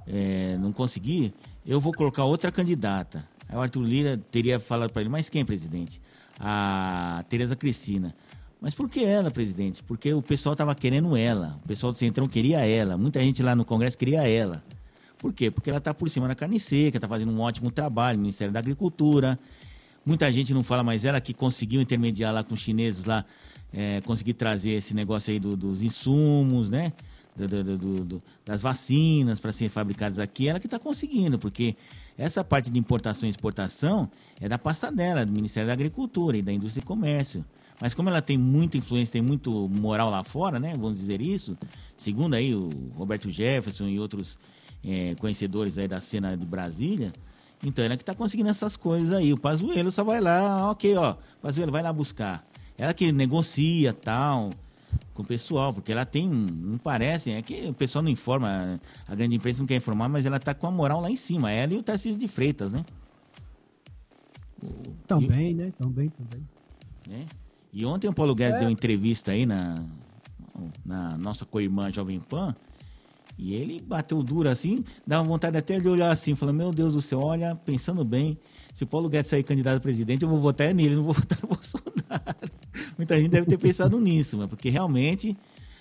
é, não conseguir, eu vou colocar outra candidata. Aí o Arthur Lira teria falado para ele, mas quem, presidente? A Tereza Cristina. Mas por que ela, presidente? Porque o pessoal estava querendo ela. O pessoal do Centrão queria ela. Muita gente lá no Congresso queria ela. Por quê? Porque ela está por cima da carne seca, está fazendo um ótimo trabalho no Ministério da Agricultura. Muita gente não fala mais ela que conseguiu intermediar lá com os chineses lá é, conseguir trazer esse negócio aí do, dos insumos, né? Do, do, das vacinas para serem fabricadas aqui, ela que está conseguindo, porque essa parte de importação e exportação é da pasta dela, do Ministério da Agricultura e da Indústria e Comércio. Mas como ela tem muita influência, tem muito moral lá fora, né? Vamos dizer isso, segundo aí o Roberto Jefferson e outros é, conhecedores aí da cena de Brasília, então ela que está conseguindo essas coisas aí. O Pazuello só vai lá, ok, ó, Pazuello vai lá buscar ela que negocia tal com o pessoal, porque ela tem, não parece, é que o pessoal não informa, a grande imprensa não quer informar, mas ela tá com a moral lá em cima, ela e o Tarcísio de Freitas, né? Também, e, né? Também, também. Né? E ontem o Paulo Guedes é. deu uma entrevista aí na, na nossa co-irmã Jovem Pan, e ele bateu duro assim, dava vontade até de olhar assim, falando, meu Deus do céu, olha, pensando bem, se o Paulo Guedes sair candidato a presidente, eu vou votar nele, não vou [LAUGHS] votar no Bolsonaro. Muita gente deve ter pensado nisso, mas porque realmente.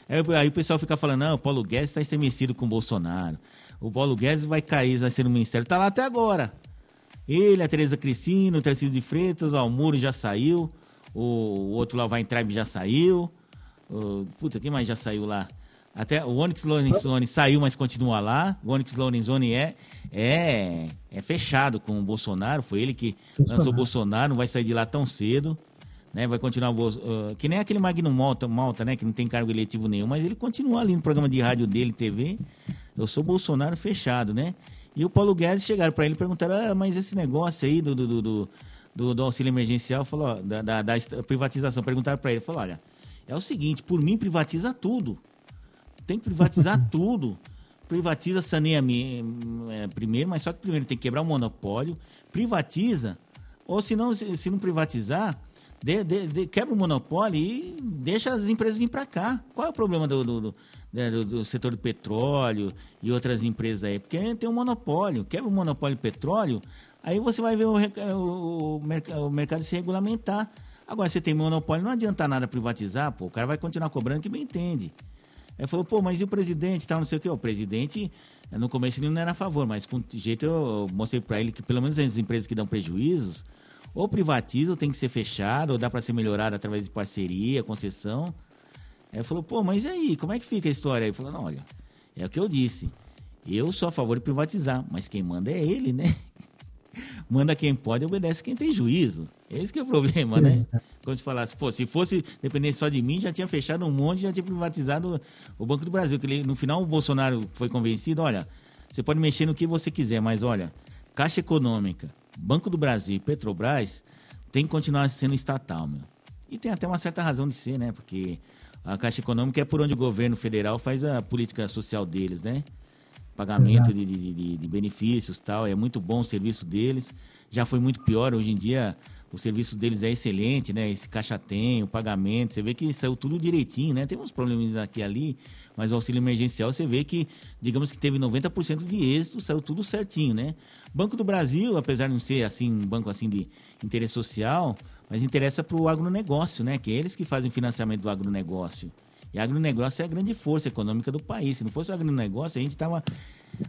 Aí o pessoal fica falando, não, o Paulo Guedes está estremecido com o Bolsonaro. O Paulo Guedes vai cair, vai ser no ministério. Está lá até agora. Ele, a Tereza Cristina, o Tarcísio de Freitas, o Muro já saiu. O, o outro lá, o Weintraub, já saiu. O, puta, quem mais já saiu lá? Até o Onyx Lorenzoni saiu, mas continua lá. O Onyx Lorenzoni é, é, é fechado com o Bolsonaro. Foi ele que lançou o Bolsonaro, não vai sair de lá tão cedo. Né? Vai continuar. Uh, que nem aquele Magno Malta, Malta, né? Que não tem cargo eletivo nenhum, mas ele continua ali no programa de rádio dele, TV. Eu sou Bolsonaro fechado, né? E o Paulo Guedes chegaram para ele e perguntaram: ah, mas esse negócio aí do, do, do, do, do auxílio emergencial, falou, da, da, da privatização, perguntaram para ele: falou, olha, é o seguinte, por mim privatiza tudo tem que privatizar [LAUGHS] tudo. Privatiza, saneia é, primeiro, mas só que primeiro tem que quebrar o monopólio, privatiza, ou se não, se, se não privatizar, de, de, de, quebra o monopólio e deixa as empresas vir para cá. Qual é o problema do, do, do, do, setor do petróleo e outras empresas aí? Porque tem um monopólio, quebra o monopólio do petróleo, aí você vai ver o, o, o, o mercado se regulamentar. Agora, você tem monopólio, não adianta nada privatizar, pô, o cara vai continuar cobrando que bem entende. Aí falou, pô, mas e o presidente tal, não sei o que. O presidente, no começo ele não era a favor, mas com jeito eu mostrei para ele que pelo menos as empresas que dão prejuízos, ou privatizam, tem que ser fechado, ou dá para ser melhorado através de parceria, concessão. Aí falou, pô, mas e aí, como é que fica a história? Aí ele falou, não, olha, é o que eu disse. Eu sou a favor de privatizar, mas quem manda é ele, né? [LAUGHS] manda quem pode, obedece quem tem juízo. Esse que é o problema, né? Quando se falasse, pô, se fosse dependente só de mim, já tinha fechado um monte, já tinha privatizado o Banco do Brasil. Que ele, no final o Bolsonaro foi convencido, olha, você pode mexer no que você quiser, mas olha, Caixa Econômica, Banco do Brasil e Petrobras tem que continuar sendo estatal, meu. E tem até uma certa razão de ser, né? Porque a Caixa Econômica é por onde o governo federal faz a política social deles, né? pagamento de, de, de, de, benefícios tal. É muito bom o serviço deles. Já foi muito pior. Hoje em dia o serviço deles é excelente, né? Esse caixa tem, o pagamento, você vê que saiu tudo direitinho, né? Tem uns problemas aqui e ali, mas o auxílio emergencial você vê que, digamos que teve 90% de êxito, saiu tudo certinho, né? Banco do Brasil, apesar de não ser assim um banco assim de interesse social, mas interessa para o agronegócio, né? Que é eles que fazem o financiamento do agronegócio. E agronegócio é a grande força econômica do país. Se não fosse o agronegócio, a gente tava.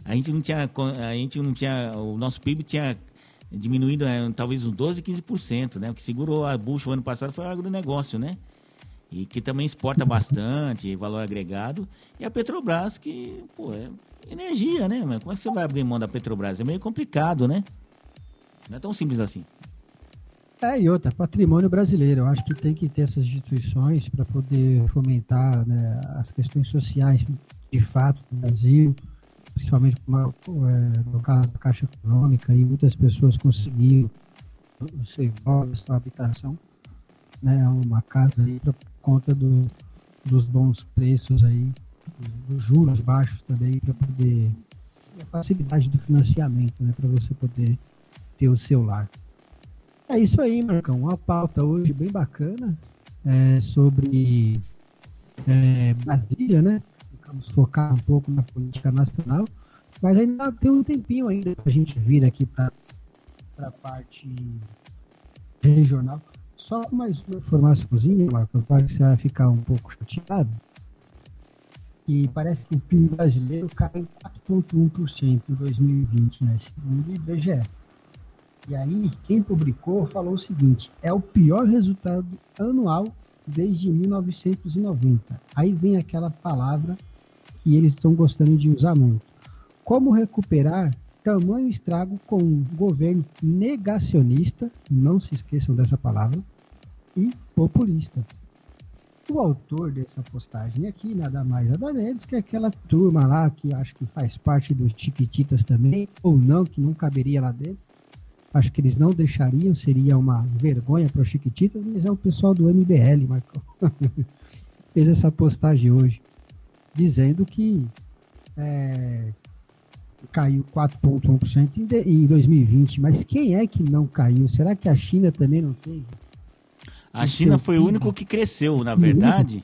A gente não tinha. A gente não tinha. O nosso PIB tinha diminuído é, talvez uns 12, 15%, né? O que segurou a bucha o ano passado foi o agronegócio, né? E que também exporta bastante, valor agregado. E a Petrobras, que, pô, é energia, né? Mas como é que você vai abrir mão da Petrobras? É meio complicado, né? Não é tão simples assim. É, e outra, patrimônio brasileiro. Eu acho que tem que ter essas instituições para poder fomentar né, as questões sociais de fato no Brasil, principalmente é, no caso da Caixa Econômica, e muitas pessoas conseguiram seu imóvel, sua habitação, né, uma casa aí por conta do, dos bons preços aí, dos juros baixos também, para poder. a facilidade do financiamento, né, para você poder ter o seu lar. É isso aí, Marcão. Uma pauta hoje bem bacana é, sobre é, Brasília, né? Vamos focar um pouco na política nacional, mas ainda tem um tempinho ainda para a gente vir aqui para a parte regional. Só mais uma informaçãozinha, Marcos, para que você vai ficar um pouco chateado. E parece que o PIB brasileiro caiu 4,1% em 2020, né? Segundo o IBGE. E aí, quem publicou falou o seguinte: é o pior resultado anual desde 1990. Aí vem aquela palavra que eles estão gostando de usar muito. Como recuperar tamanho estrago com um governo negacionista, não se esqueçam dessa palavra, e populista. O autor dessa postagem aqui, nada mais nada menos que aquela turma lá que acho que faz parte dos Chiquititas também, ou não, que não caberia lá dentro. Acho que eles não deixariam, seria uma vergonha para os Chiquititas, mas é o pessoal do MBL, Marcão. [LAUGHS] Fez essa postagem hoje, dizendo que é, caiu 4,1% em 2020. Mas quem é que não caiu? Será que a China também não teve? A China foi o único que cresceu, na verdade,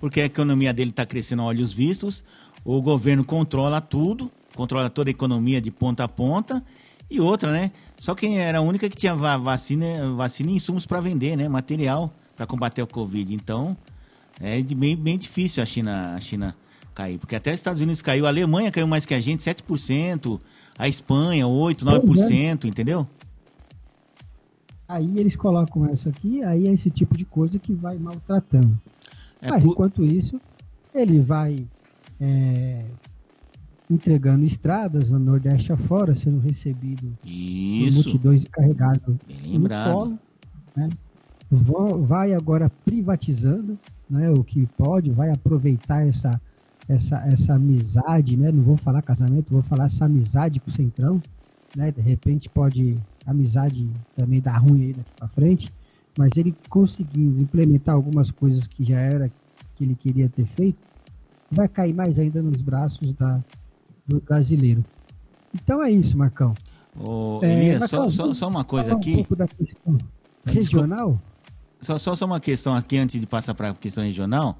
porque a economia dele está crescendo a olhos vistos, o governo controla tudo, controla toda a economia de ponta a ponta, e outra, né? Só quem era a única que tinha vacina, vacina e insumos para vender, né? Material para combater o Covid. Então, é bem, bem difícil a China, a China cair, porque até os Estados Unidos caiu, a Alemanha caiu mais que a gente, 7%, a Espanha 8, 9%, é. entendeu? Aí eles colocam essa aqui, aí é esse tipo de coisa que vai maltratando. É Mas por... enquanto isso, ele vai é, entregando estradas no Nordeste afora, sendo recebido isso. por multidões carregados no colo. Né? Vai agora privatizando né, o que pode, vai aproveitar essa, essa, essa amizade, né? não vou falar casamento, vou falar essa amizade com o Centrão. Né? De repente pode amizade também dá ruim aí daqui para frente, mas ele conseguiu implementar algumas coisas que já era que ele queria ter feito, vai cair mais ainda nos braços da, do brasileiro. Então é isso, Marcão. Ô, é, Elias, Marcão, só, só, só, uma coisa aqui. Um pouco da questão regional. Só, só, só uma questão aqui antes de passar para a questão regional.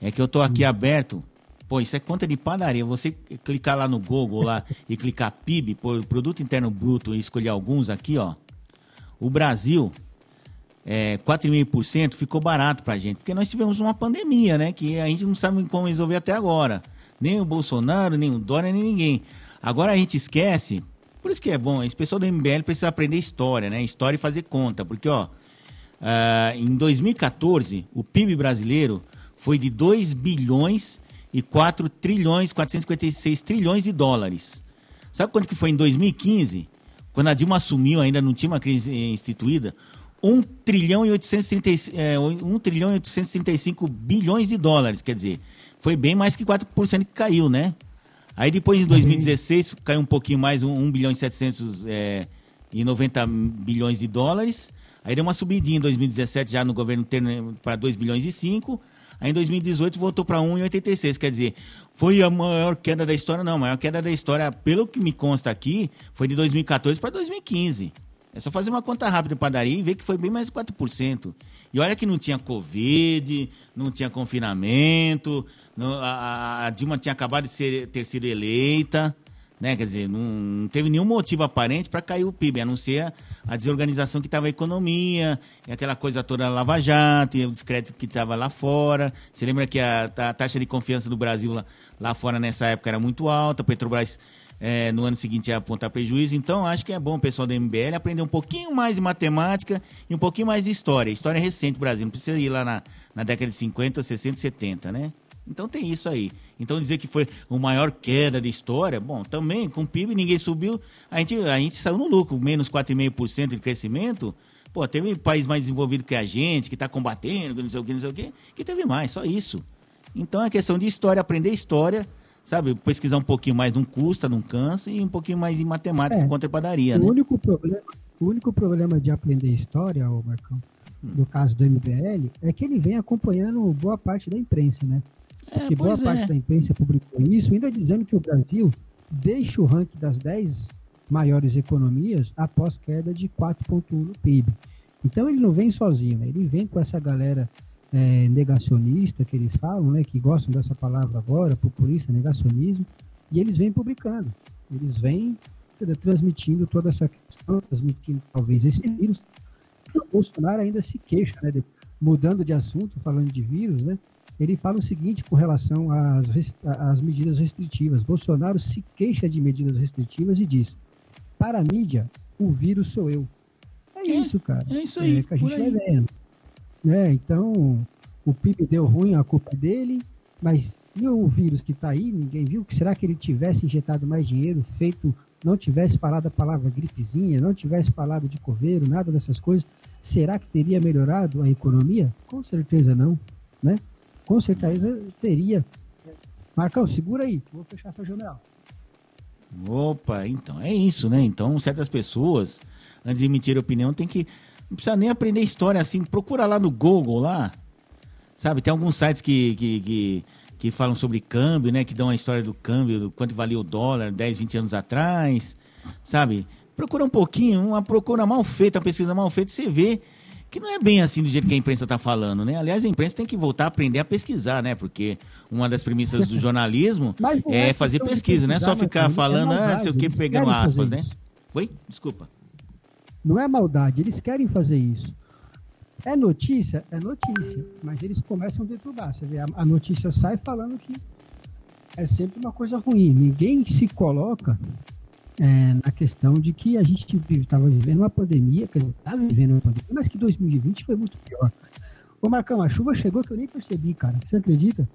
É que eu estou aqui hum. aberto Pô, isso é conta de padaria. Você clicar lá no Google lá e clicar PIB, por Produto Interno Bruto, e escolher alguns aqui, ó. O Brasil, é, 4,5% ficou barato pra gente, porque nós tivemos uma pandemia, né? Que a gente não sabe como resolver até agora. Nem o Bolsonaro, nem o Dória, nem ninguém. Agora a gente esquece, por isso que é bom, esse pessoal do MBL precisa aprender história, né? História e fazer conta, porque, ó, uh, em 2014, o PIB brasileiro foi de 2 bilhões e 4 trilhões, 456 trilhões de dólares. Sabe quanto que foi em 2015? Quando a Dilma assumiu, ainda não tinha uma crise instituída, 1 trilhão e 830, é, 1 trilhão e 835 bilhões de dólares, quer dizer, foi bem mais que 4% que caiu, né? Aí depois em 2016 caiu um pouquinho mais, 1, 1 bilhão e 790 é, bilhões de dólares. Aí deu uma subidinha em 2017 já no governo para 2 bilhões e 5. Aí em 2018 voltou para 1,86. Quer dizer, foi a maior queda da história? Não, a maior queda da história, pelo que me consta aqui, foi de 2014 para 2015. É só fazer uma conta rápida para padaria e ver que foi bem mais de 4%. E olha que não tinha Covid, não tinha confinamento, não, a, a, Dilma tinha acabado de ser, ter sido eleita. Né? Quer dizer, não, não teve nenhum motivo aparente para cair o PIB, a não ser a, desorganização que estava a economia, e aquela coisa toda Lava Jato, e o descrédito que estava lá fora. Você lembra que a, a, taxa de confiança do Brasil lá, lá fora nessa época era muito alta, a Petrobras é, no ano seguinte ia apontar prejuízo. Então, acho que é bom o pessoal da MBL aprender um pouquinho mais de matemática e um pouquinho mais de história. História recente do Brasil, não precisa ir lá na, na década de 50, 60, 70, né? Então tem isso aí. Então dizer que foi a maior queda da história, bom, também com o PIB ninguém subiu, a gente, a gente saiu no lucro, menos 4,5% de crescimento. Pô, teve país mais desenvolvido que a gente, que está combatendo, que não sei o que, não sei o que, que teve mais, só isso. Então é questão de história, aprender história, sabe? Pesquisar um pouquinho mais não custa, não cansa, e um pouquinho mais em matemática, é, contra a padaria, o né? Único problema, o único problema de aprender história, ô Marcão, hum. no caso do MBL, é que ele vem acompanhando boa parte da imprensa, né? É, que boa parte é. da imprensa publicou isso, ainda dizendo que o Brasil deixa o ranking das 10 maiores economias após queda de 4,1 no PIB. Então ele não vem sozinho, né? ele vem com essa galera é, negacionista que eles falam, né? que gostam dessa palavra agora, populista, negacionismo, e eles vêm publicando, eles vêm transmitindo toda essa questão, transmitindo talvez esse vírus. O Bolsonaro ainda se queixa, né? De, mudando de assunto, falando de vírus, né? Ele fala o seguinte com relação às, às medidas restritivas. Bolsonaro se queixa de medidas restritivas e diz: para a mídia, o vírus sou eu. É, é isso, cara. É isso aí. É que a gente vai vendo. Né? Então, o PIB deu ruim, a culpa é dele, mas e o vírus que está aí, ninguém viu? Que será que ele tivesse injetado mais dinheiro, feito, não tivesse falado a palavra gripezinha, não tivesse falado de coveiro, nada dessas coisas, será que teria melhorado a economia? Com certeza não, né? Com certeza teria. Marcão, segura aí, vou fechar sua janela. Opa, então é isso, né? Então, certas pessoas, antes de emitir opinião, tem que. Não precisa nem aprender história assim. Procura lá no Google lá. Sabe, tem alguns sites que, que, que, que falam sobre câmbio, né? Que dão a história do câmbio, do quanto valia o dólar 10, 20 anos atrás. Sabe? Procura um pouquinho, uma procura mal feita, uma pesquisa mal feita, você vê que não é bem assim do jeito que a imprensa está falando, né? Aliás, a imprensa tem que voltar a aprender a pesquisar, né? Porque uma das premissas do jornalismo [LAUGHS] é, é, fazer pesquisa, não é só ficar né? falando, é ah, sei o que, pegando aspas, né? Oi? Desculpa. Não é maldade, eles querem fazer isso. É notícia? É notícia. Mas eles começam a deturbar. Você vê, a, a notícia sai falando que é sempre uma coisa ruim. Ninguém se coloca é, na questão de que a gente estava vivendo uma pandemia, que está vivendo uma pandemia, mas que 2020 foi muito pior. Ô Marcão, a chuva chegou que eu nem percebi, cara. Você acredita?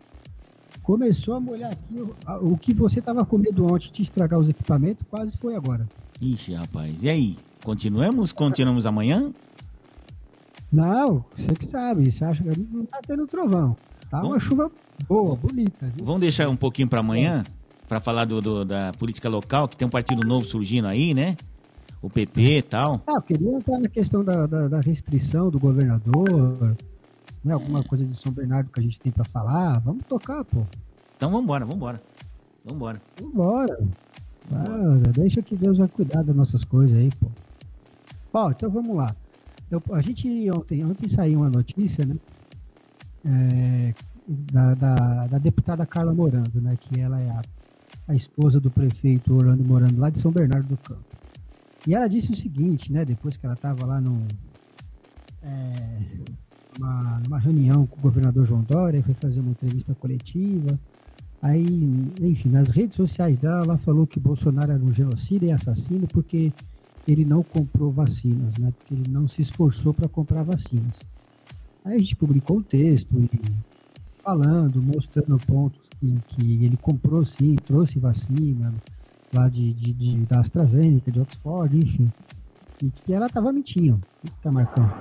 Começou a molhar aqui. O, o que você estava com medo ontem de estragar os equipamentos, quase foi agora. Ixi, rapaz. E aí? Continuamos? Continuamos amanhã? Não, você que sabe. Você acha que não está tendo trovão. Tá uma chuva boa, bonita. Viu? Vamos deixar um pouquinho para amanhã? É para falar do, do, da política local, que tem um partido novo surgindo aí, né? O PP e tal. Ah, eu queria entrar na questão da, da, da restrição do governador, né? Alguma coisa de São Bernardo que a gente tem para falar. Vamos tocar, pô. Então vamos embora, vamos embora. Vamos embora. Vambora. Ah, deixa que Deus vai cuidar das nossas coisas aí, pô. Ó, então vamos lá. Eu, a gente ontem, ontem saiu uma notícia, né? É, da, da, da, deputada Carla Morando, né? Que ela é a a esposa do prefeito Orlando Morando, lá de São Bernardo do Campo. E ela disse o seguinte, né, depois que ela estava lá é, uma, numa reunião com o governador João Dória, foi fazer uma entrevista coletiva. Aí, enfim, nas redes sociais dela, ela falou que Bolsonaro era um genocida e assassino porque ele não comprou vacinas, né? Porque ele não se esforçou para comprar vacinas. Aí a gente publicou o texto e falando, mostrando pontos que, que ele comprou sim, trouxe vacina lá de, de, de, da AstraZeneca, de Oxford, enfim. E que ela tava mentindo. Tá, Marcão?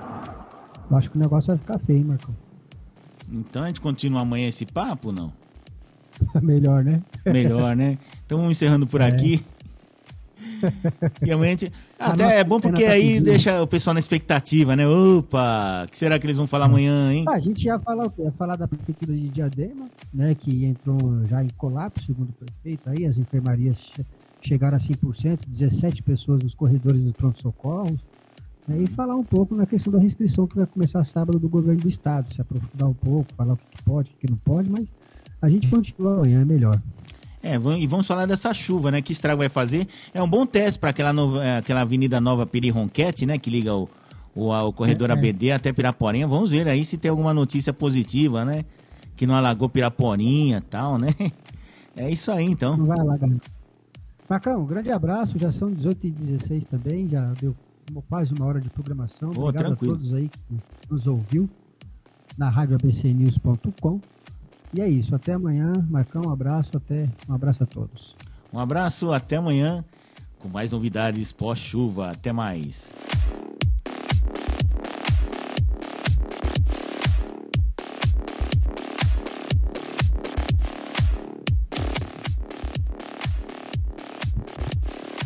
Eu acho que o negócio vai ficar feio, hein, Marcão? Então a gente continua amanhã esse papo, não? [LAUGHS] Melhor, né? Melhor, né? [LAUGHS] Então vamos encerrando por é. aqui. E amanhã a gente... Até é bom porque aí deixa o pessoal na expectativa, né? Opa, o que será que eles vão falar amanhã, hein? Ah, a gente ia falar o quê? Ia falar da prefeitura de Diadema, né? Que entrou já em colapso, segundo o prefeito. Aí as enfermarias chegaram a 100%, 17 pessoas nos corredores dos pronto-socorros. Né? E falar um pouco na questão da restrição que vai começar sábado do governo do estado. Se aprofundar um pouco, falar o que pode, o que não pode, mas a gente continua amanhã, é melhor. É, e vamos falar dessa chuva, né? Que estrago vai fazer. É um bom teste para aquela, nova- é, aquela Avenida Nova Peri Ronquete, né? Que liga o, o, o corredor É, é. ABD até Piraporinha. Vamos ver aí se tem alguma notícia positiva, né? Que não alagou Piraporinha e tal, né? [LAUGHS] É isso aí, então. Não vai alagar. Marcão, um grande abraço. Já são 18 e 16 também. Já deu quase uma hora de programação. Obrigado a todos aí que nos ouviu na rádio abcnews.com. E é isso. Até amanhã. Marcão, um abraço. Até um abraço a todos. Um abraço, até amanhã com mais novidades pós-chuva. Até mais.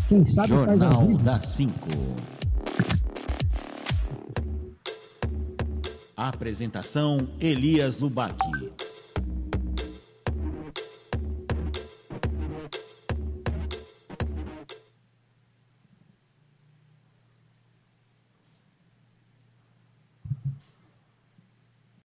Quem sabe Jornal das 5. Apresentação Elias Lubac.